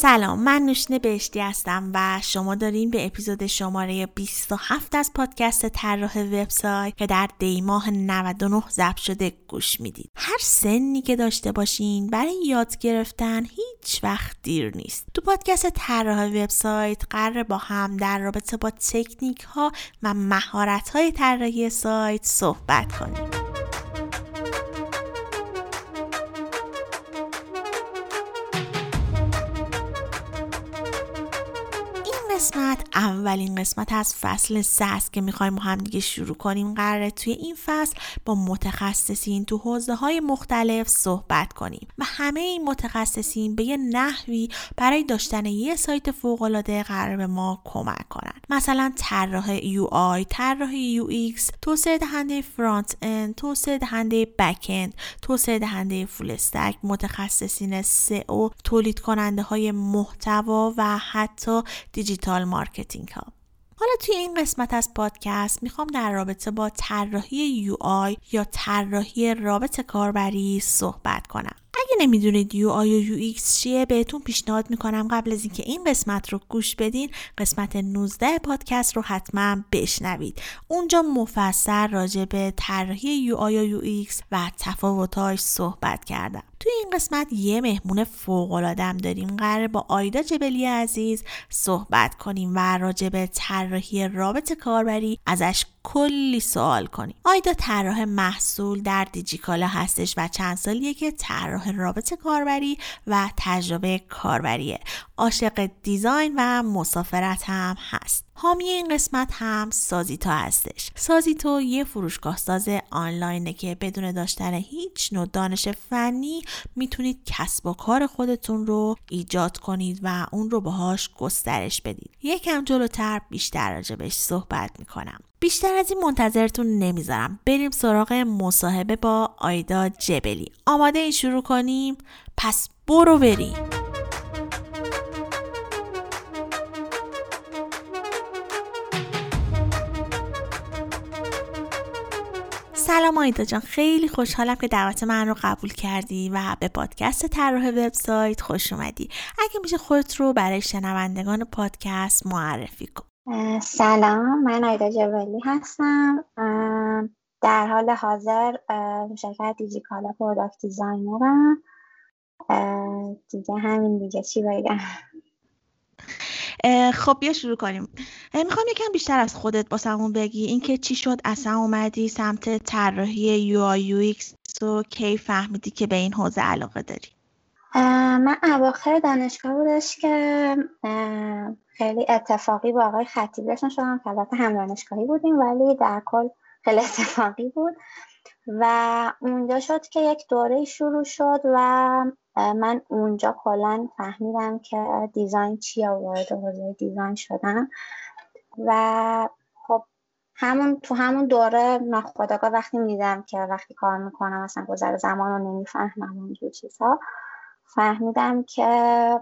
سلام من نوشین بهشتی هستم و شما دارین به اپیزود شماره 27 از پادکست طراح وبسایت که در دی ماه 99 ضبط شده گوش می‌دید. هر سنی که داشته باشین برای یاد گرفتن هیچ وقت دیر نیست. تو پادکست طراح وبسایت قرار با هم در رابطه با تکنیک ها و مهارت های طراحی سایت صحبت کنیم. قسمت اولین قسمت از فصل سه است که می‌خوایم با هم دیگه شروع کنیم. قراره توی این فصل با متخصصین تو حوزه های مختلف صحبت کنیم و همه این متخصصین به یه نحوی برای داشتن یه سایت فوق العاده قراره به ما کمک کنن. مثلا طراح UI طراح UX توسعه دهنده front-end توسعه دهنده back-end توسعه دهنده full stack متخصصین SEO تولید کننده های محتوا و حتی digital digital marketing ها. حالا توی این قسمت از پادکست می‌خوام در رابطه با طراحی UI یا طراحی رابط کاربری صحبت کنم. اگه نمی‌دونید UI و UX چیه بهتون پیشنهاد می‌کنم قبل از اینکه این قسمت رو گوش بدین قسمت 19 پادکست رو حتما بشنوید. اونجا مفصل راجع به طراحی UI و UX و تفاوتاش صحبت کردم. توی این قسمت یه مهمون فوق العاده داریم. قراره با آیدا جبلی عزیز صحبت کنیم و راجع به طراحی رابط کاربری ازش کلی سوال کنیم. آیدا طراح محصول در دیجیکالا هستش و چند سالیه که طراح رابط کاربری و تجربه کاربریه. عاشق دیزاین و مسافرت هم هست. حامی این قسمت هم سازیتا هستش. سازیتو یه فروشگاه ساز آنلاینه که بدون داشتن هیچ نوع دانش فنی می‌تونید کسب و کار خودتون رو ایجاد کنید و اون رو باهاش گسترش بدید. یکم جلوتر بیشتر راجبش صحبت می‌کنم. بیشتر از این منتظرتون نمی‌ذارم. بریم سراغ مصاحبه با آیدا جبلی. آماده این شروع کنیم؟ پس برو بریم. سلام آیدا جان. خیلی خوشحالم که دعوت من رو قبول کردی و به پادکست طراح وبسایت خوش اومدی. اگه میشه خودت رو برای شنوندگان پادکست معرفی کن. سلام من آیدا جوالی هستم. در حال حاضر شرکت دیجیکالا product designer م. دیگه همین دیگه چی بگم؟ خب بیا شروع کنیم. می‌خوام یکم بیشتر از خودت واسمون بگی. اینکه چی شد؟ اصلا اومدی سمت طراحی UI UX و کی فهمیدی که به این حوزه علاقه داری؟ من اواخر دانشگاه بودش که خیلی اتفاقی با آقای خطیبی شدم که هم دانشگاهی بودیم ولی در کل خیلی اتفاقی بود. و اونجا شد که یک دوره شروع شد و من اونجا کلا فهمیدم که دیزاین چیه وارد حوزه دیزاین شدم و خب همون تو همون دوره ناخداگاه وقتی میدم که وقتی کار می‌کنم اصلا گذر زمان رو نمی‌فهمم اونجور چیزها فهمیدم که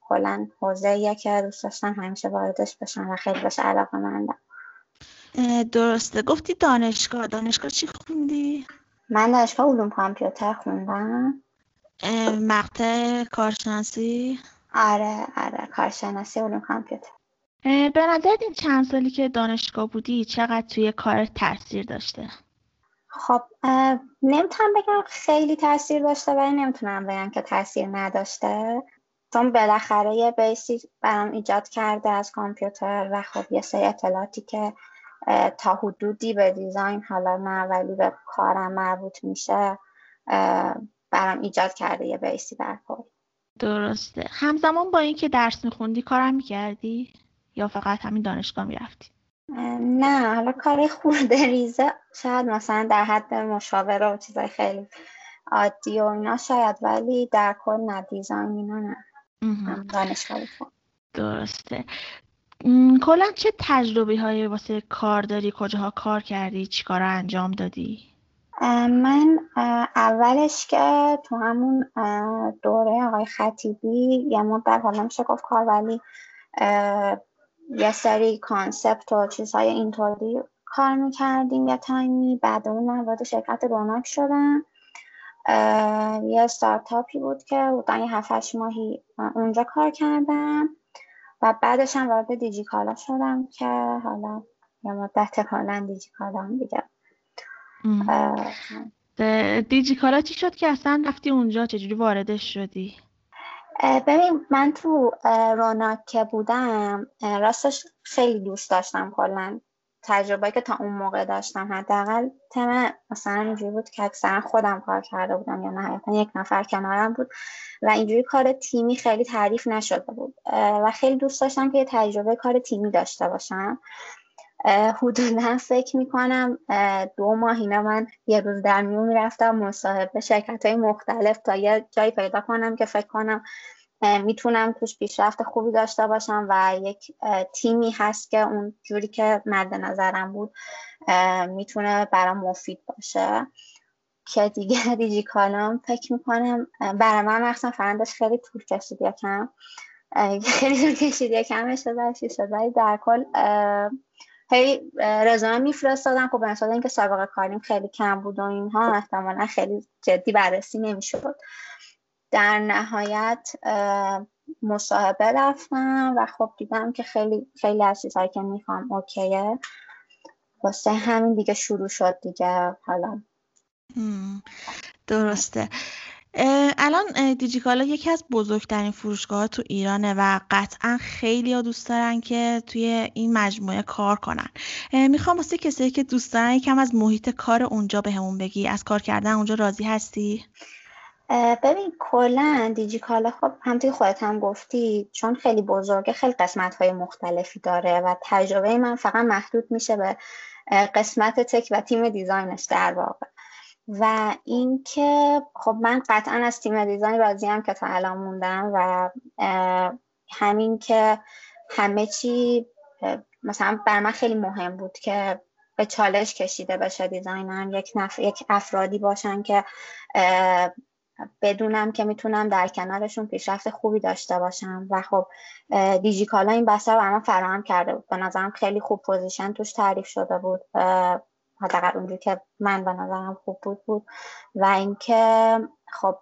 کلا حوزه که دوست داشتم همیشه واردش بشم و خیلی بهش علاقه مندم. درسته. گفتی دانشگاه. دانشگاه چی خوندی؟ من دانشگاه علوم کامپیوتر خوندم. مقطع کارشناسی؟ آره آره کارشناسی علوم کامپیوتر. به نظر این چند سالی که دانشگاه بودی چقدر توی کار تاثیر داشته؟ خب نمی‌تونم بگم خیلی تاثیر داشته ولی نمی‌تونم بگم که تاثیر نداشته. چون بالاخره یه بیسی برام ایجاد کرده از کامپیوتر و خب یه سری اطلاعاتی که تا حدودی به دیزاین حالا نه ولی به کارم مربوط میشه. برام ایجاد کرده یه بیسی در کل درسته. همزمان با اینکه درس میخوندی کارم می‌کردی؟ یا فقط همین دانشگاه می‌رفتی؟ نه حالا کار خورده ریزه. شاید مثلا در حد مشاوره و چیزای خیلی عادی و اینا شاید ولی در کل نه دیزاین اینا نه. دانشگاه درسته. کلا چه تجربه های واسه کار داری؟ کجاها کار کردی؟ چی کار انجام دادی؟ من اولش که تو همون دوره آقای خطیبی یه مدت حالا میشه گفت کار ولی یه سری کانسپت و چیزهای اینطوری کار می‌کردیم یه تایمی. بعد اون وارد شرکت روناک شدم یه استارتاپی بود که بودن یه هفت ماهی اونجا کار کردم و بعدش هم وارد دیجیکالا شدم که حالا یه مدت کلا دیجیکالا هم دیگه دیجیکالا چی شد که اصلا رفتی اونجا؟ چجوری واردش شدی؟ ببین من تو روناک که بودم راستش خیلی دوست داشتم کلا. تجربه که تا اون موقع داشتم حداقل تم مثلا اینجوری بود که اکثرا خودم کار کرده بودم یا نهایتا یک نفر کنارم بود و اینجوری کار تیمی خیلی تعریف نشده بود. و خیلی دوست داشتم که یه تجربه کار تیمی داشته باشم. حدودا فکر می‌کنم دو ماه اینا من یه روز در میون می‌رفتم مصاحبه شرکت های مختلف تا یه جایی پیدا کنم که فکر کنم می‌تونم توش پیشرفت خوبی داشته باشم و یک تیمی هست که اون جوری که مد نظرم بود می‌تونه برام مفید باشه. که دیگه دیجی کالام فکر می‌کنم برای من مخصوصا فرندش خیلی طول کشید یکم. خیلی طول کشید یکم شده شده در کل هی رزومه میفرستادم خب به اینکه سابقه کاریم خیلی کم بود و اینها احتمالا خیلی جدی بررسی نمی‌شد. در نهایت مصاحبه رفتم و خب دیدم که خیلی خیلی از چیزهایی که می‌خوام اوکیه. واسه همین دیگه شروع شد دیگه. حالا درسته. الان دیجیکالا یکی از بزرگترین فروشگاه تو ایرانه و قطعا خیلی ها دوست دارن که توی این مجموعه کار کنن. می‌خوام واسه کسایی که دوست دارن یکم از محیط کار اونجا بهمون بگی. از کار کردن اونجا راضی هستی؟ ببین کلا دیجیکالا خب همونطور خودت هم گفتی چون خیلی بزرگه خیلی قسمت های مختلفی داره و تجربه من فقط محدود میشه به قسمت تک و تیم دیزاینش در واقع. و اینکه خب من قطعا از تیم دیزاین راضی هم که تا الان موندم و همین که همه چی مثلا بر من خیلی مهم بود که به چالش کشیده بشه دیزاینم یک نف... یک افرادی باشن که بدونم که می‌تونم در کنارشون پیشرفت خوبی داشته باشم و خب دیجیکالا این بسته رو برام فراهم کرده بود. به نظرم خیلی خوب پوزیشن توش تعریف شده بود. حداقل اونجوری که من به نظرم خوب بود بود. و اینکه خب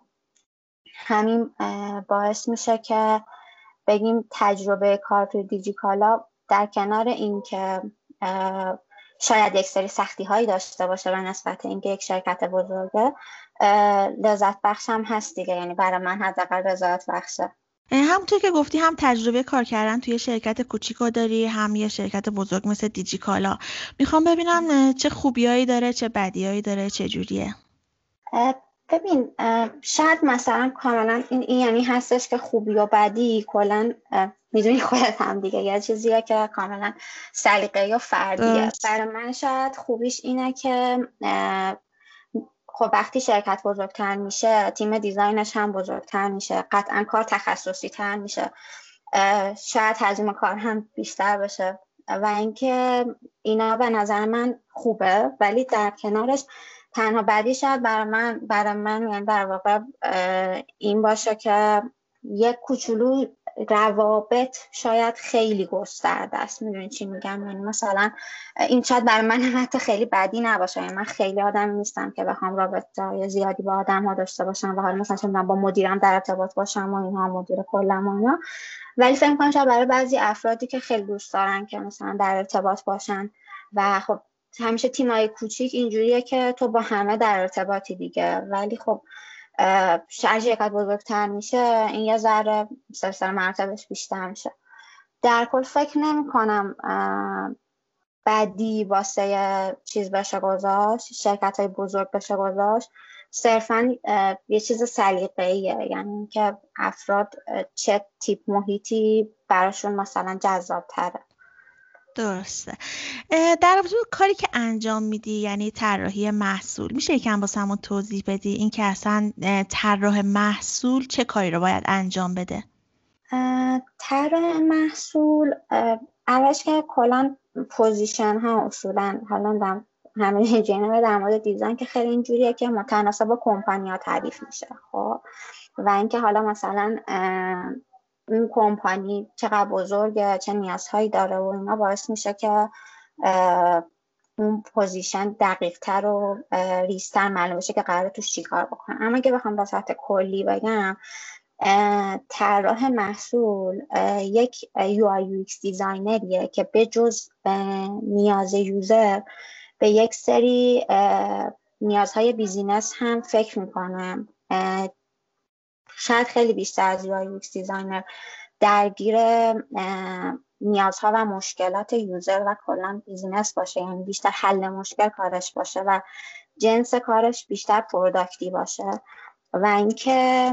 همین باعث میشه که بگیم تجربه کار توی دیجیکالا در کنار اینکه شاید یک سری سختی هایی داشته باشه به نسبت اینکه یک شرکت بزرگه لذت بخش هم هست دیگه. یعنی برای من حداقل رضایت بخشه. همونطور که گفتی هم تجربه کار کردن توی شرکت کوچیکو داری هم یه شرکت بزرگ مثل دیجیکالا. می‌خوام ببینم چه خوبیایی داره چه بدیایی داره چه جوریه؟ ببین شاید مثلا کاملا این, این یعنی هستش که خوبی و بدی کلا می‌دونی خودت هم دیگه. یه چیزیه که کاملا سلیقه یا فردیه. برای من شاید خوبیش اینه که خب وقتی شرکت بزرگتر میشه تیم دیزاینش هم بزرگتر میشه قطعا کار تخصصی تر میشه شاید حجم کار هم بیشتر بشه و اینکه اینا به نظر من خوبه ولی در کنارش تنها بعدی شاید برای من برای من یعنی در واقع این باشه که یک کوچولو روابط شاید خیلی گسترده است. می‌دونی چی میگم؟ یعنی مثلا این شاید برای من حتی خیلی بدی نباشه. یعنی من خیلی آدم نیستم که بخوام رابطه زیادی با آدم ها داشته باشم و حالا مثلا با مدیرم در ارتباط باشم و اینها مدیر کلم و اینا. ولی فکر کنم شاید برای بعضی افرادی که خیلی دوست دارن که مثلا در ارتباط باشن و خب همیشه تیمای کوچیک اینجوریه که تو با همه در ارتباطی دیگه. ولی خب شرکت بزرگتر میشه این یه ذره سلسله مرتبش بیشتر میشه. در کل فکر نمی کنم بدی واسه چیز بشه گذاشت شرکت های بزرگ بشه گذاشت. صرفا یه چیز سلیقه یعنی که افراد چه تیپ محیطی براشون مثلا جذاب تره درسته. در رابطه کاری که انجام میدی یعنی طراحی محصول میشه یکم واسمون توضیح بدی اینکه اصلا طراح محصول چه کاری رو باید انجام بده؟ طراح محصول اولش که کلا پوزیشن ها اصولا حالا همه جنبه در مورد design که خیلی اینجوریه که متناسب با کمپانی ها تعریف میشه خب؟ و اینکه حالا مثلا اون کمپانی چقدر بزرگه چه نیازهایی داره و اینا باعث میشه که اون پوزیشن دقیق تر و ریزتر معلوم بشه که قرار توش چیکار بکنم اما اگه بخوام به صورت کلی بگم طراح محصول یک UI designer یه که به جز نیاز user به یک سری نیازهای business هم فکر می‌کنم. شاید خیلی بیشتر از UI designer درگیر نیازها و مشکلات user و کلا business باشه. یعنی بیشتر حل مشکل کارش باشه و جنس کارش بیشتر product ی باشه. و اینکه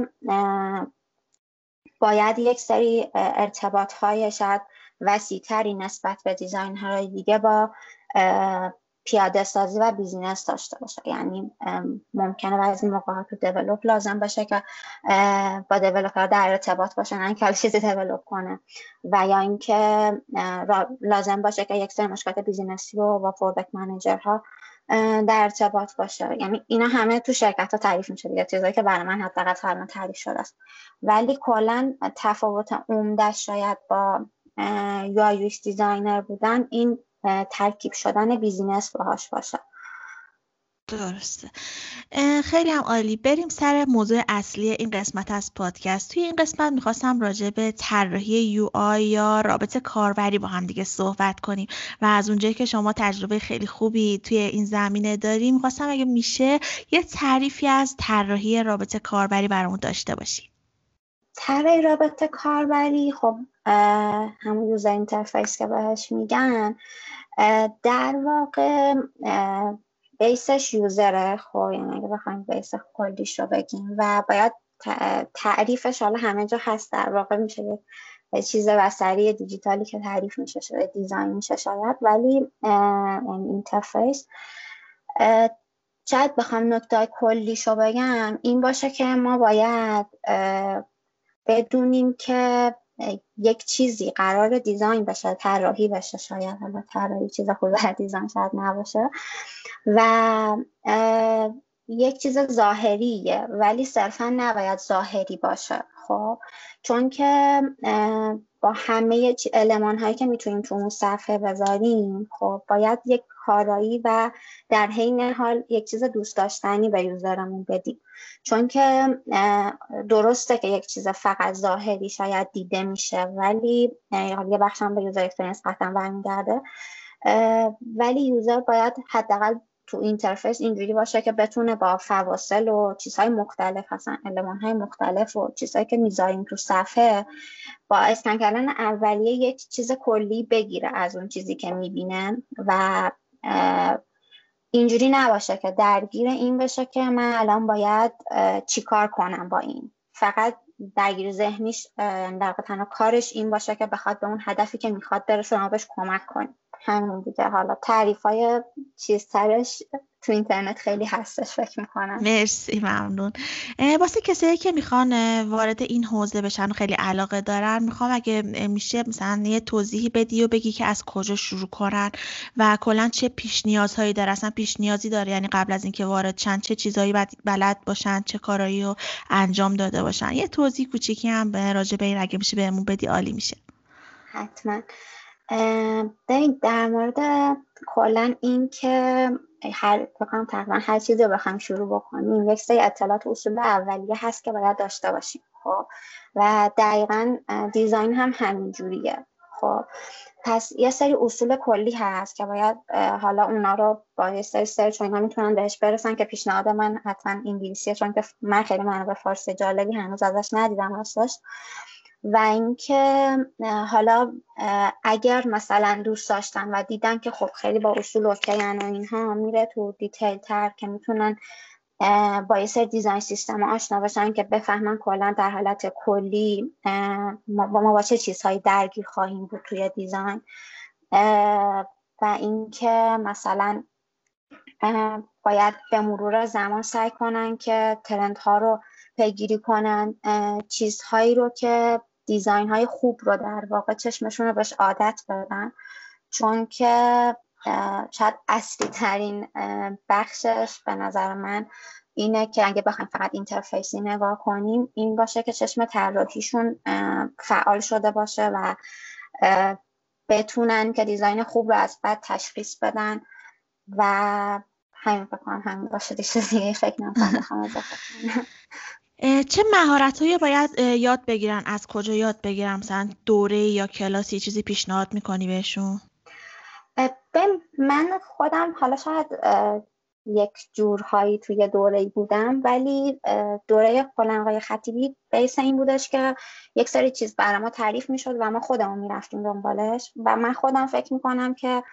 باید یک سری ارتباط های شاید وسیعتری نسبت به designer های دیگه با پیاده سازی و business داشته باشه. یعنی ممکنه بعضی موقعات تو develop لازم باشه که با developer در ارتباط باشه نه اینکه چیزی develop کنه. و یا اینکه لازم باشه که یک سری مشکلات business ی رو با product manager ها در ارتباط باشه. یعنی اینا همه تو شرکت ها تعریف میشه دیگه. چیزایی که برای من حداقل تا الان تعریف شده است. ولی کلا تفاوت عمده شاید با UI designer بودن این ترکیب شدن business باهاش باشه. درسته. خیلی هم عالی. بریم سر موضوع اصلی این قسمت از پادکست. توی این قسمت می‌خواستم راجع به طراحی UI یا رابط کاربری با هم دیگه صحبت کنیم و از اونجایی که شما تجربه خیلی خوبی توی این زمینه داریم می‌خواستم اگه میشه یه تعریفی از طراحی رابط کاربری برامون داشته باشی طراحی رابط کاربری؟ خب همون user interface که بهش میگن در واقع base ش user ه. خب یعنی اگه بخوایم base کلیش رو بگیم و باید تعریفش حالا همه جا هست. در واقع میشه چیز بسری دیجیتالی که تعریف میشه شده design میشه شاید ولی interface شاید بخوام نکته کلیش رو بگم. این باشه که ما باید بدونیم که یک چیزی قرار design بشه طراحی بشه شاید حالا طراحی چیز خوب design شاید نباشه. و یک چیز ظاهریه ولی صرفا نباید ظاهری باشه. خب؟ چون که همه المان هایی که می‌تونیم تو اون صفحه بذاریم خب باید یک کارایی و در عین حال یک چیز دوست داشتنی به user مون بدیم. چون که درسته که یک چیز فقط ظاهری شاید دیده میشه ولی یه بخشم به user experience قطعا برمیگرده ولی user باید حداقل تو interface اینجوری باشه که بتونه با فواصل و چیزهای مختلف هستن های مختلف و چیزهایی که می‌ذاریم تو صفحه با اسکن کردن اولیه یک چیز کلی بگیره از اون چیزی که می‌بینه و اینجوری نباشه که درگیر این بشه که من الان باید چیکار کنم با این. فقط درگیر ذهنیش در تنها کارش این باشه که بخواد به اون هدفی که می‌خواد بره شما بهش کمک کنید همین دیگه. حالا تعریف های چیزترش تو اینترنت خیلی هستش فکر می‌کنم. مرسی ممنون. واسه کسایی که می‌خوان وارد این حوزه بشن و خیلی علاقه دارن می‌خوام اگه میشه مثلا یه توضیحی بدی و بگی که از کجا شروع کنن و کلا چه پیش نیازهایی داره اصلا پیش نیازی داره یعنی قبل از اینکه وارد چند چه چیزهایی بلد باشن چه کارایی رو انجام داده باشن. یه توضیح کوچیکی هم راجع به این اگه میشه بهمون بدی عالی میشه. حتما. در مورد کلا این که هر تقریبا هر چیزی رو بخوام شروع بکنیم یک سری اطلاعات اصول اولیه هست که باید داشته باشیم خب؟ و دقیقا دیزاین هم همین جوریه خب؟ پس یه سری اصول کلی هست که باید حالا اونا رو با یه سری سرچ اینا می‌تونن بهش برسن که پیشنهاد من حتما انگلیسیه چون که من خیلی به فارسی جالبی هنوز ازش ندیدم راستش. و اینکه حالا اگر مثلا دوست داشتن و دیدن که خب خیلی با اصول اوکیان و اینها میره تو detail تر که می‌تونن با یه سری design system آشنا باشن که بفهمن کلا در حالت کلی ما با چه چیزهایی درگیر خواهیم بود توی design. و اینکه مثلا باید به مرور زمان سعی کنن که trend ها رو پیگیری کنن چیزهایی رو که دیزاین های خوب رو در واقع چشمشون رو بهش عادت بدن چون که شاید اصلی ترین بخشش به نظر من اینه که اگه بخوایم فقط اینترفیسی نگاه کنیم این باشه که چشم طراحیشون فعال شده باشه و بتونن که دیزاین خوب رو از بعد تشخیص بدن و همین بکنم همین باشه دیگه. فکر نمی‌کنم چه مهارت باید یاد بگیرن؟ از کجا یاد بگیرم؟ مثلا دوره یا کلاسی چیزی پیشنهاد می‌کنی بهشون؟ من خودم حالا شاید یک جورهایی توی دوره بودم ولی دوره قلنقای خطیبی بیس این بودش که یک سری چیز برای ما تعریف می‌شد و ما خودمون می‌رفتیم دنبالش. و من خودم فکر می‌کنم که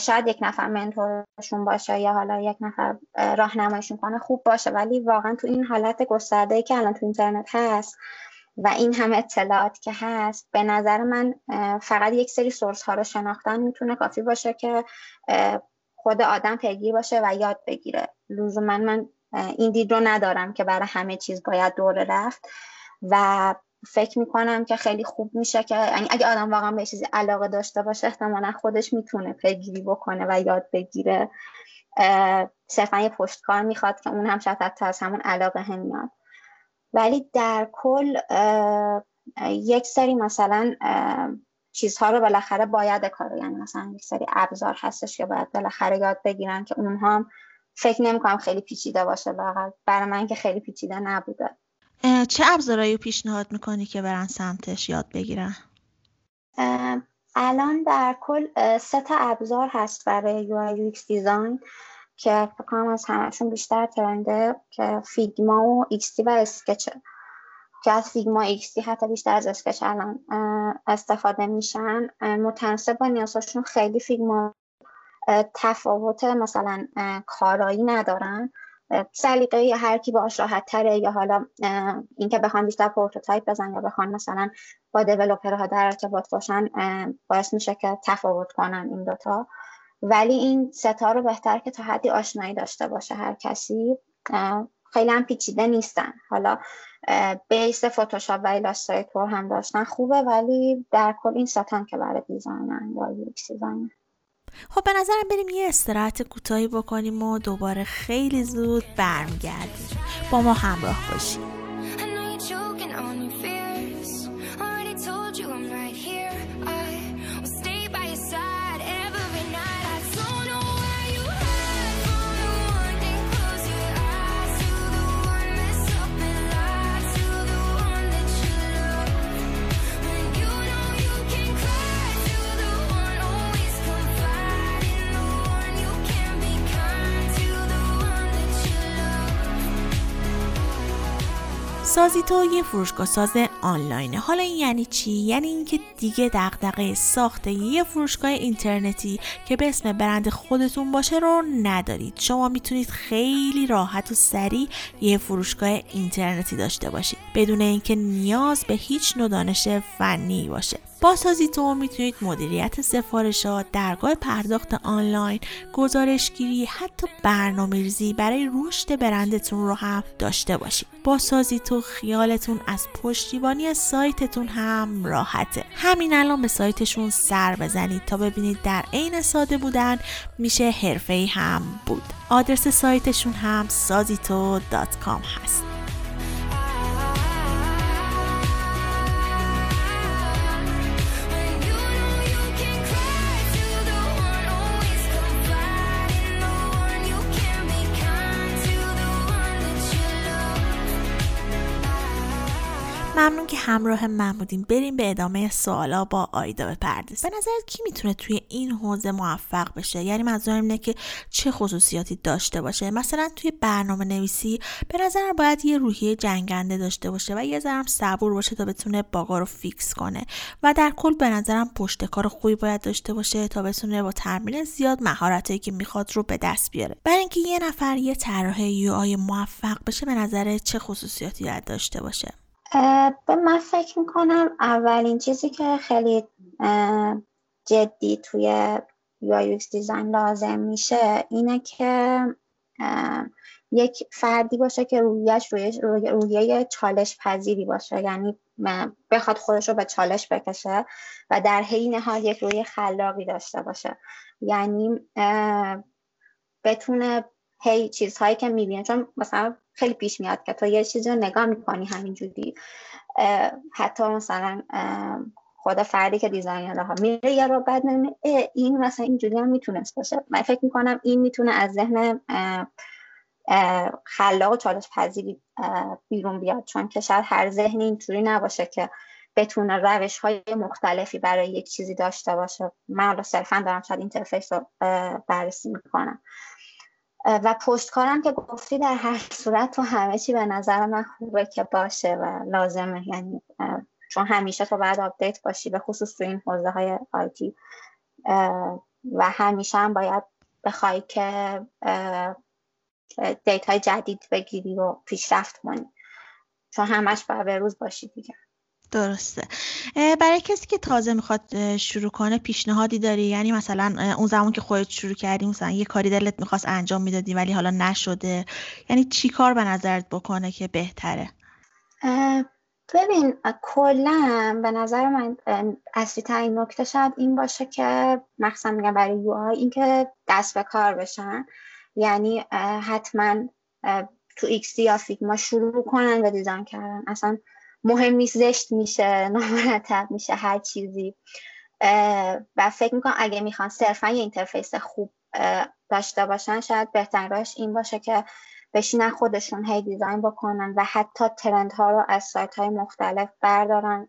شاید یک نفر منتورشون باشه یا حالا یک نفر راهنماییشون کنه خوب باشه ولی واقعا تو این حالت گسترده که الان تو اینترنت هست و این همه اطلاعات که هست به نظر من فقط یک سری سورس ها رو شناختن می‌تونه کافی باشه که خود آدم پیگیر باشه و یاد بگیره. لزوما من این دید رو ندارم که برای همه چیز باید دوره رفت و فکر می‌کنم که خیلی خوب میشه که یعنی اگه آدم واقعا به چیزی علاقه داشته باشه احتمالا خودش می‌تونه پیگیری بکنه و یاد بگیره. صرفا یه پشتکار می‌خواد که اون هم شاید حتی از همون علاقه هم میاد. ولی در کل یک سری مثلا چیزها رو بالاخره باید کار یعنی مثلا یک سری ابزار هستش که باید بالاخره یاد بگیرن که اونها هم فکر نمی‌کنم خیلی پیچیده باشه لاقل برای من که خیلی پیچیده نبوده. چه ابزارهایی پیشنهاد می‌کنی که برن سمتش یاد بگیرن؟ الان در کل سه تا ابزار هست برای UI UX design که فکر از همشون بیشتر trend ه که فیگما و XD و Sketch ه که از فیگما XD حتی بیشتر از Sketch الان استفاده میشن. متناسب با نیازشون خیلی فیگما تفاوت مثلا کارایی ندارن. سلیقه هر کی باش راحت تره یا حالا اینکه بخوان بیشتر prototype بزن یا بخوان مثلا با developer ها در ارتباط باشن باعث میشه که تفاوت کنن این دوتا ولی این سه تا رو بهتر که تا حدی آشنایی داشته باشه هر کسی خیلی هم پیچیده نیستن. حالا base فتوشاپ و ایلاستریتور هم داشتن خوبه ولی در کل این سه تان که برای design ان UI UX خب به نظرم بریم یه استراحت کوتاهی بکنیم و دوباره خیلی زود برمیگردیم. با ما همراه باشیم سازی تو یه فروشگاه ساز آنلاینه. حالا این یعنی چی؟ یعنی اینکه دیگه دغدغه ساخت یه فروشگاه اینترنتی که به اسم برند خودتون باشه رو ندارید. شما می‌تونید خیلی راحت و سریع یه فروشگاه اینترنتی داشته باشید. بدون اینکه نیاز به هیچ نوع دانش فنی باشه. با تو می‌تونید مدیریت سفارشات، درگاه پرداخت آنلاین، گزارشگیری، حتی برنامه ریزی برای رشد برندتون رو هم داشته باشید. با تو خیالتون از پشتیبانی سایتتون هم راحته. همین الان به سایتشون سر بزنید تا ببینید در عین ساده بودن میشه حرفه‌ای هم بود. آدرس سایتشون هم سازیتو.com هست. ممنون که همراه من بودیم. بریم به ادامه سوالا با آیدا بپردازیم. به نظرت کی می‌تونه توی این حوزه موفق بشه؟ یعنی منظورم اینه که چه خصوصیاتی داشته باشه؟ مثلا توی برنامه نویسی به نظرم باید یه روحیه جنگنده داشته باشه و یه ذرم صبور باشه تا بتونه باگا رو فیکس کنه و در کل به نظرم پشت کار خوبی باید داشته باشه تا بتونه با تمرین زیاد مهارتی که می‌خواد رو به دست بیاره. برای اینکه یه نفر یه طراح یو آی موفق بشه به نظر چه خصوصیاتی باید داشته باشه؟ به من فکر می‌کنم اولین چیزی که خیلی جدی توی UI دیزاین لازم میشه اینه که یک فردی باشه که رویش روی رویه چالش پذیری باشه. یعنی بخواد خودش رو به چالش بکشه و در حین حال یک روی خلاقی داشته باشه. یعنی بتونه هی چیزهایی که می‌بینه. چون مثلا خیلی پیش میاد که تو یه چیزی رو نگاه می‌کنی همینجوری. حتی مثلا خود فردی که designer ها میره یا رو بعد این مثلا اینجوری هم می‌تونست باشه. من فکر می‌کنم این می‌تونه از ذهن خلاق و چالش پذیری بیرون بیاد. چون که شاید هر ذهنی اینطوری نباشه که بتونه روش های مختلفی برای یک چیزی داشته باشه. من حالا صرفا دارم شاید interface رو بررسی می‌کنم. و پشت کارم که گفتی در هر صورت تو همه چی به نظر من خوبه که باشه و لازمه. یعنی چون همیشه تو باید update باشی به خصوص تو این حوزه های IT و همیشه هم باید بخوای که update های جدید بگیری و پیشرفت کنی. چون همش باید به روز باشی دیگه. درسته. برای کسی که تازه می‌خواد شروع کنه پیشنهادی داری؟ یعنی مثلا اون زمان که خودت شروع کردی مثلا یه کاری دلت می‌خواست انجام می‌دادی ولی حالا نشده. یعنی چی کار به نظرت بکنه که بهتره؟ ببین کلا به نظر من اصلی ترین نکته شاید این باشه که مخصوصا میگم برای UI این که دست به کار بشن. یعنی حتما تو XD یا Figma شروع کنن و design کردن. اصلا مهم نیست زشت میشه نامرتب میشه هر چیزی. و فکر می‌کنم اگه می‌خوان صرفا یه interface خوب داشته باشن شاید بهترین راهش این باشه که بشینن خودشون هی design بکنن و حتی trend ها رو از سایت های مختلف بردارن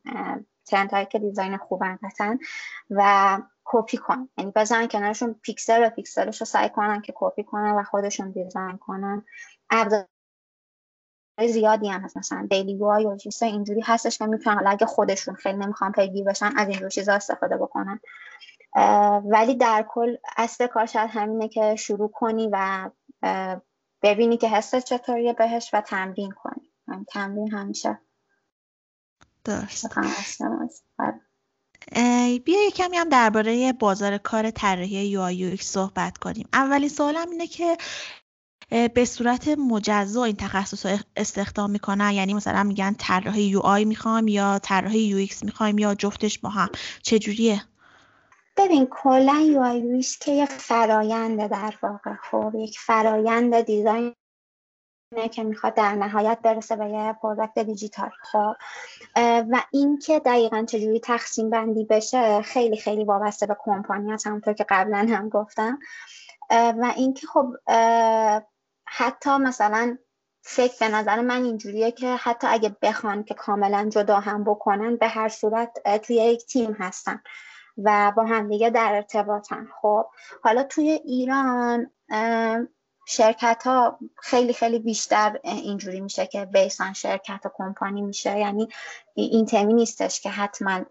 trend هایی که design خوبن قطعا و کپی کنن. یعنی بزنن کنارشون پیکسل به پیکسلش رو سعی کنن که کپی کنن و خودشون design کنن. زیادی هم هست. مثلا Daily UI یا چیزای اینجوری هستش که می‌تونن حالا اگه خودشون خیلی نمی‌خوان پیگیر بشن از اینجور چیزا استفاده بکنن. ولی در کل اصل کار شاید همینه که شروع کنی و ببینی که حست چطوریه بهش و تمرین کنی. یعنی تمرین همیشه درست. بیا یه کمی هم درباره بازار کار طراحی UI صحبت کنیم. اولین سوالم اینه که به صورت مجزا این تخصص رو استخدام می‌کنن. یعنی مثلا میگن طراح UI می‌خوام یا طراح UX می‌خوایم یا جفتش با هم. چجوریه؟ ببین کلا UI که یه فراینده در واقع. خب یک فرایند design که می‌خواد در نهایت برسه به یه پروداکت دیجیتال. خب و اینکه دقیقا چجوری تقسیم بندی بشه خیلی خیلی وابسته به کمپانی همونطور که قبلا هم گفتم. و اینکه خب حتی مثلا فکر به نظر من اینجوریه که حتی اگه بخوان که کاملا جدا هم بکنن به هر صورت توی یک تیم هستن و با همدیگه در ارتباطن. خب حالا توی ایران شرکت ها خیلی خیلی بیشتر اینجوری میشه که based on شرکت و کمپانی میشه. یعنی این حتمی نیستش که حتما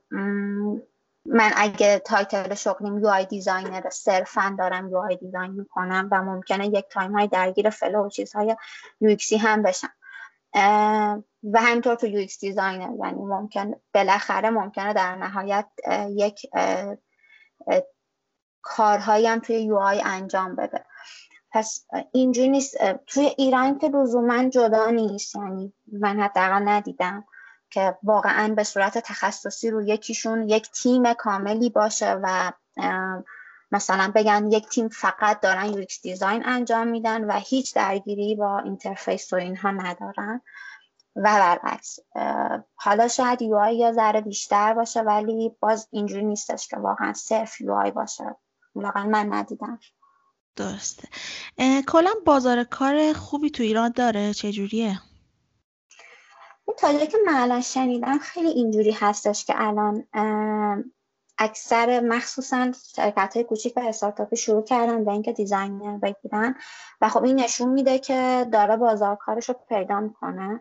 من اگه title شغلیم UI designer صرفا دارم UI design می‌کنم و ممکنه یک time های درگیر flow و چیزهای UX هم بشم. و همینطور تو UX designer یعنی ممکن بالاخره ممکنه در نهایت یک کارهایی هم توی UI انجام بده. پس اینجوری نیست. توی ایران که لزوما جدا نیست یعنی من حداقل ندیدم. که واقعا به صورت تخصصی رو یکیشون یک تیم کاملی باشه و مثلا بگن یک تیم فقط دارن UX design انجام میدن و هیچ درگیری با interface و اینها ندارن. و برعکس حالا شاید UI یه ذره بیشتر باشه ولی باز اینجوری نیستش که واقعا صرف UI باشه. واقعا من ندیدم. درسته. کلا بازار کار خوبی تو ایران داره؟ چجوریه؟ تا که من الان شنیدم خیلی اینجوری هستش که الان اکثر مخصوصا شرکت های کوچیک و استارتاپی شروع کردن به اینکه designer بگیرن و خب این نشون میده که داره بازار کارش رو پیدا می‌کنه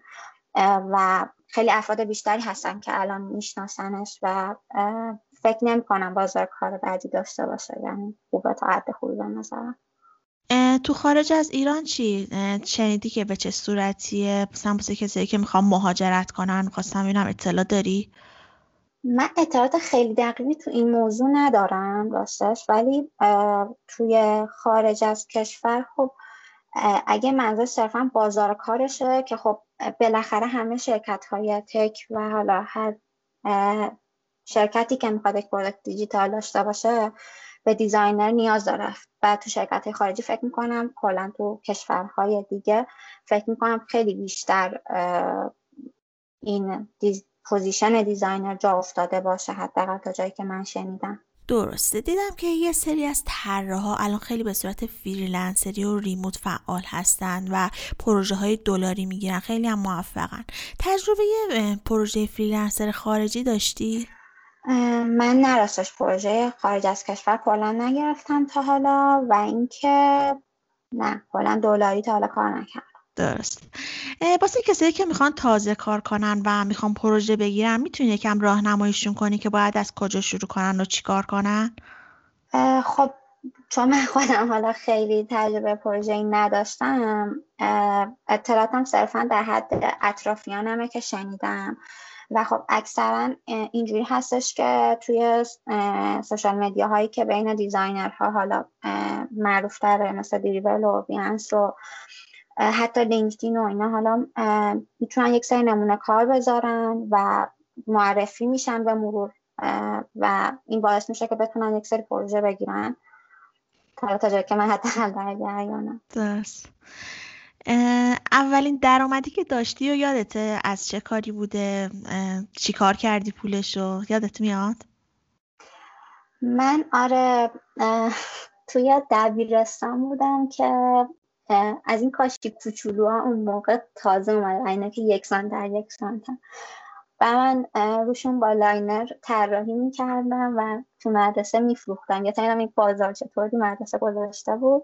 و خیلی افراد بیشتری هستن که الان میشناسنش و فکر نمی کنم بازار کار بعدی داشته باشه یعنی خوبه تا حد خوبی به نظرم. تو خارج از ایران چی؟ شنیدی که به چه صورتیه؟ مثلا کسی که می‌خوام مهاجرت کنن خواستم ببینم اطلاع داری؟ من اطلاعات خیلی دقیقی تو این موضوع ندارم راستش ولی توی خارج از کشور خب اگه منظور صرفا بازار کارشه که خب بالاخره همه شرکت های tech و حالا هر شرکتی که می‌خواد یک product دیجیتال داشته باشه به designer نیاز داره. و تو شرکت خارجی فکر می‌کنم کلا تو کشورهای دیگه فکر می‌کنم خیلی بیشتر این position designer جا افتاده باشه حداقل تا جایی که من شنیدم. درسته. دیدم که یه سری از طراحا الان خیلی به صورت freelancer ی و remote فعال هستن و پروژه های دلاری می‌گیرن. خیلی هم موفقن. تجربه پروژه freelancer خارجی داشتی؟ من نه راستش پروژه خارج از کشور کلا نگرفتم تا حالا و اینکه نه کلا دلاری تا حالا کار نکردم. درست. واسه کسایی که می‌خوان تازه کار کنن و می‌خوان پروژه بگیرن می‌تونی یکم راهنماییشون کنی که باید از کجا شروع کنن و چیکار کنن؟ خب چون من خودم حالا خیلی تجربه پروژه نداشتم اطلاعاتم صرفا در حد اطرافیانمه که شنیدم. و خب اکثرا اینجوری هستش که توی سوشال میدیا هایی که بین دیزاینرها حالا معروف تره مثل دیریول و بیانس رو حتی لینکدین و اینا حالا می‌تونن یک سری نمونه کار بذارن و معرفی میشن به مرور و این باعث میشه که بتونن یک سری پروژه بگیرن. تا جایی که من حتی در جریانم. اولین درآمدی که داشتی و یادته از چه کاری بوده؟ چی کار کردی پولشو یادت میاد؟ من آره توی دبیرستان بودم که از این کاشی کوچولو ها اون موقع تازه اومده اینا که یک سانت در یک سانت و من روشون با liner طراحی می‌کردم و تو مدرسه میفروختم. یا تا این بازارچه طوری مدرسه گذاشته بود.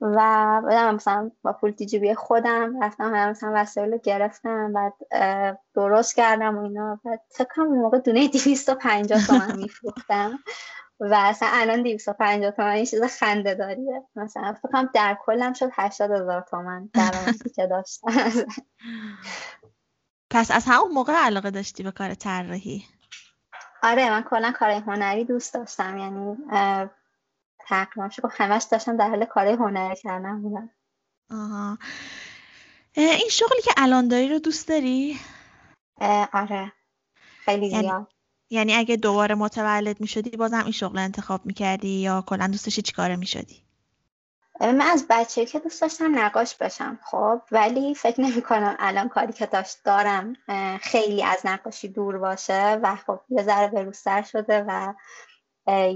و بعدم مثلا با پول توجیبی خودم رفتم هم مثلا وسایل رو گرفتم بعد درست کردم و اینا. فکر کنم اون موقع دونه 250 تومن میفروختم. و اصلا الان 250 تومن این چیز خنده داریه مثلا فکر کنم در کلم شد 80 هزار تومن درآمدی که داشتم. پس از همون موقع علاقه داشتی به کار طراحی؟ آره من کلا کار هنری دوست داشتم. یعنی تقریبا شد همش داشتم در حال کار هنری کردن بودم. آها. این شغلی که الان داری رو دوست داری؟ آره. خیلی یعنی زیاد. یعنی اگه دوباره متولد می شدی بازم این شغل انتخاب می کردی یا کلا دوست داشتی چیکاره می شدی؟ من از بچه که دوست داشتم نقاش بشم. خب ولی فکر نمی کنم الان کاری که داشت دارم خیلی از نقاشی دور باشه و خب یه ذره بروستر شده و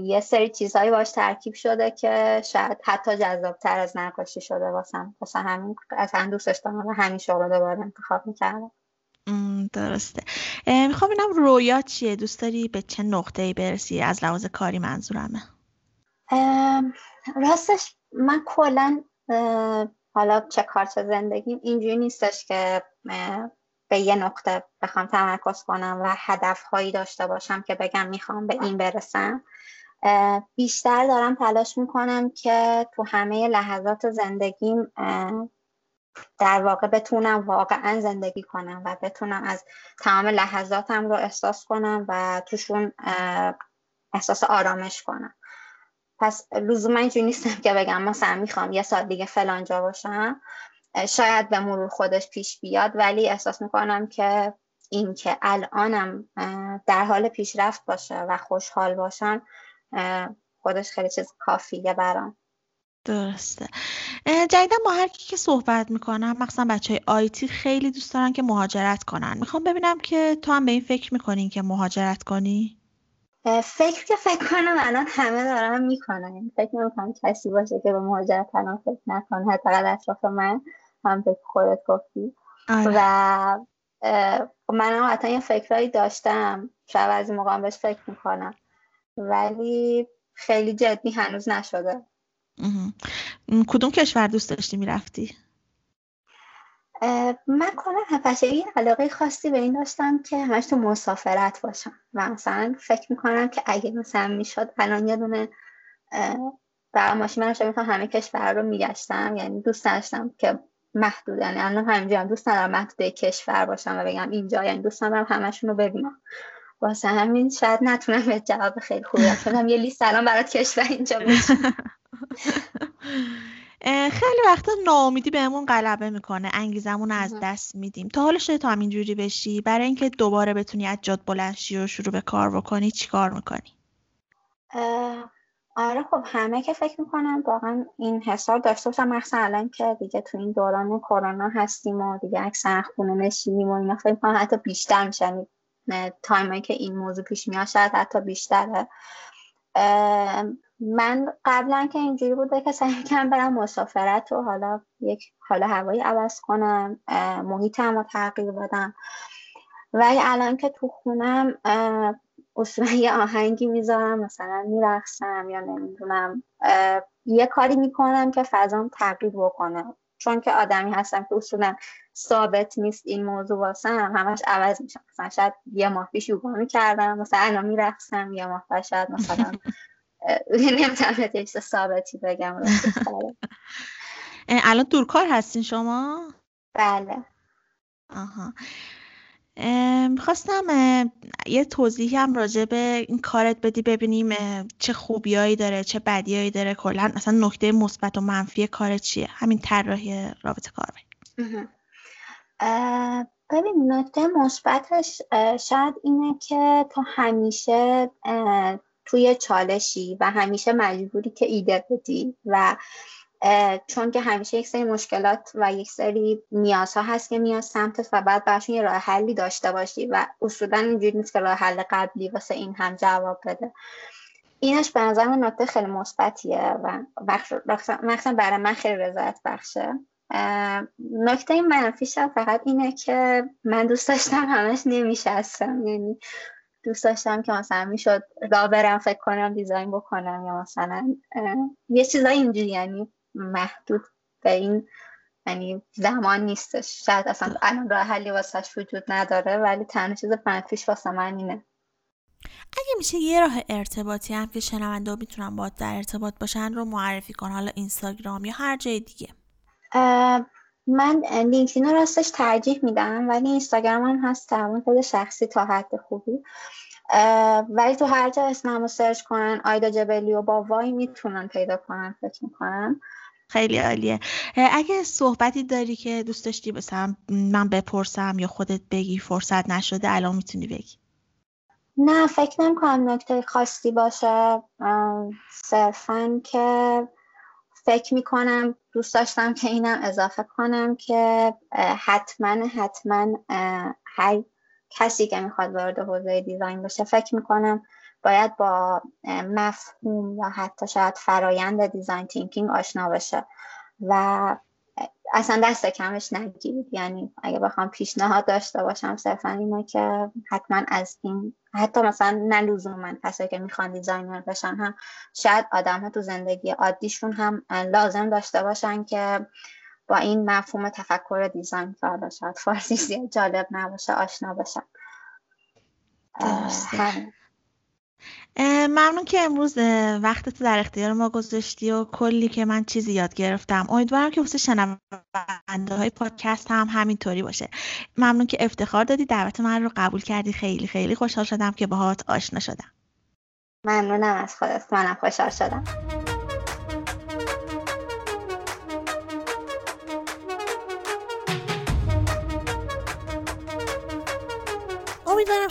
یه سری چیزهایی باش ترکیب شده که شاید حتی جذابتر از نقاشی شده واسم. واسه همین اصلا دوستش دارم و همین شغل دوباره انتخاب می‌کردم. درسته. می‌خوام ببینم رویا چیه؟ دوست داری به چه نقطه ای برسی؟ از لحاظ کاری منظورمه. راستش من کلا حالا چه کار چه زندگیم اینجوری نیستش که به یه نقطه بخوام تمرکز کنم و هدف هایی داشته باشم که بگم می‌خوام به این برسم. بیشتر دارم تلاش می‌کنم که تو همه لحظات زندگیم در واقع بتونم واقعا زندگی کنم و بتونم از تمام لحظاتم رو احساس کنم و توشون احساس آرامش کنم. پس لزوما اینجوری نیستم که بگم مثلا می‌خوام یه سال دیگه فلانجا باشم. شاید به مرور خودش پیش بیاد ولی احساس می‌کنم که این که الانم در حال پیشرفت باشه و خوشحال باشم خودش خیلی چیز کافیه برام. درسته. جدیدا با هر کی که صحبت می‌کنم مخصوصا بچه های آیتی خیلی دوست دارن که مهاجرت کنن. می‌خوام ببینم که تو هم به این فکر می‌کنین که مهاجرت کنی؟ فکر که فکر کنم الان همه دارن می‌کنن. فکر نمی‌کنم کسی باشه که به مهاجرت الان فکر نکنه حداقل اطراف من. هم به خودت گفتی. آره. و منم حتی یه فکرهایی داشتم. شاید از این موقع بهش فکر می‌کنم. ولی خیلی جدی هنوز نشده. کدوم کشور دوست داشتی می‌رفتی؟ من کلا این علاقه خاصی به این داشتم که همش تو مسافرت باشم. و مثلا فکر می‌کنم که اگه مثلا می‌شد الان یه دونه برای ماشین من همه کشور رو میگشتم. یعنی دوست داشتم که محدود یعنی الان همینجا هم دوست ندارم محدود کشور باشم و بگم اینجا یعنی دوست ندارم همشون رو ببینم. واسه همین شاید نتونم به جواب خیلی خوبی بدم یه لیست الان برات کشور اینجا خیلی وقتا ناامیدی بهمون غلبه می‌کنه انگیزمون از دست میدیم. تا حالا شده تو هم اینجوری بشی؟ برای اینکه دوباره بتونی از جاد بلند و شروع به کار بکنی چیکار می‌کنی؟ آره خب همه که فکر می‌کنم واقعا این حسار داشته باشم مخصوصا الان که دیگه تو این دوران کرونا هستیم و دیگه اکثر خونه نشینیم و اینا فکر کنم حتی بیشتر میشن تایمایی که این موضوع پیش میاد شاید حتی بیشتره. من قبلا که اینجوری بوده که سعی کنم برم مسافرت و حالا یک حالا هوایی عوض کنم محیطم رو تغییر بدم. ولی الان که تو خونم اصولا یه آهنگی می‌ذارم مثلا میرقصم یا نمی‌دونم یه کاری می‌کنم که فضام تغییر بکنه. چون که آدمی هستم که اصولا ثابت نیست این موضوع واسم همش عوض میشم. مثلا شاید یه ماه پیش یوگا می‌کردم مثلا الان میرقصم یه ماه بعد شاید مثلا نمی‌تونم چیز ثابتی بگم. الان دورکار هستین شما؟ بله. آها. می‌خواستم یه توضیحی هم راجع به این کارت بدی ببینیم چه خوبیایی داره چه بدیایی داره. کلا اصلا نکته مثبت و منفی کار چیه؟ همین طراحی رابطه کار ببین نکته مثبتش شاید اینه که تو همیشه توی چالشی و همیشه مجبوری که ایده بدی و چون که همیشه یک سری مشکلات و یک سری نیازها هست که میاد سمتت و بعد براشون یه راه حلی داشته باشی و اصولا اینجوری نیست که راه حل قبلی واسه این هم جواب بده. اینش به نظر من نکته خیلی مثبتیه و مخصوصا برای من خیلی رضایت بخشه. نکته منفیش فقط اینه که من دوست داشتم همش نمیشستم یعنی دوست داشتم که مثلا می‌شد را برم فکر کنم دیزاین بکنم یا مثلا یه چیزای اینجوری یعنی محدود به این یعنی زمان نیستش. شاید اصلا الان راه حلی واسش وجود نداره ولی تنها چیز منفیش واسه من اینه. اگه میشه یه راه ارتباطی هم که شنونده می‌تونن با در ارتباط باشن رو معرفی کن حالا اینستاگرام یا هر جای دیگه. من لینکدین رو راستش ترجیح میدم ولی اینستاگرام هم هست تمام خود شخصی تا حد خوبی. ولی تو هر جا اسممو سرچ کنن آیدا جبلی و با وای می‌تونن پیدا کنن فکر می‌کنم. خیلی عالیه. اگه صحبتی داری که دوست داشتی بسم من بپرسم یا خودت بگی فرصت نشده الان می‌تونی بگی. نه فکر نمی کنم نکته خاصی باشه. صرفا که فکر می‌کنم دوست داشتم که اینم اضافه کنم که حتما حتما هر کسی که می‌خواد وارد حوزه design بشه فکر می‌کنم باید با مفهوم یا حتی شاید فرایند design thinking آشنا بشه و اصلا دست کمش نگیرید. یعنی اگه بخوام پیشنهاد داشته باشم صرفا اینه که حتما از این حتی مثلا نه لزوما کسایی که می‌خوان designer بشن هم شاید آدم ها تو زندگی عادیشون هم لازم داشته باشن که با این مفهوم تفکر دیزاین که شاید فارسی جالب نباشه آشنا بشن. ممنون که امروز وقت تو در اختیار ما گذاشتی و کلی که من چیزی یاد گرفتم. امیدوارم که واسه شنونده های پادکست هم همینطوری باشه. ممنون که افتخار دادی. دعوت من رو قبول کردی. خیلی خیلی خوشحال شدم که باهات آشنا شدم. ممنونم از خودت. منم خوشحال شدم.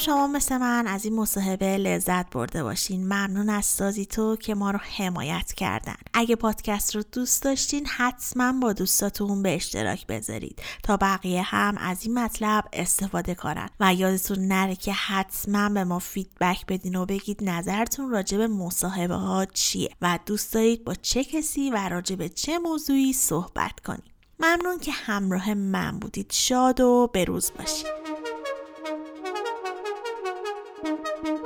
شما مثل من از این مصاحبه لذت برده باشین. ممنون از سازی تو که ما رو حمایت کردن. اگه پادکست رو دوست داشتین حتما با دوستاتون به اشتراک بذارید. تا بقیه هم از این مطلب استفاده کنن. و یادتون نره که حتما به ما فیدبک بدین و بگید نظرتون راجع به مصاحبه ها چیه. و دوست دارید با چه کسی و راجع چه موضوعی صحبت کنیم ممنون که همراه من بودید. شاد و بروز باشید. Thank you.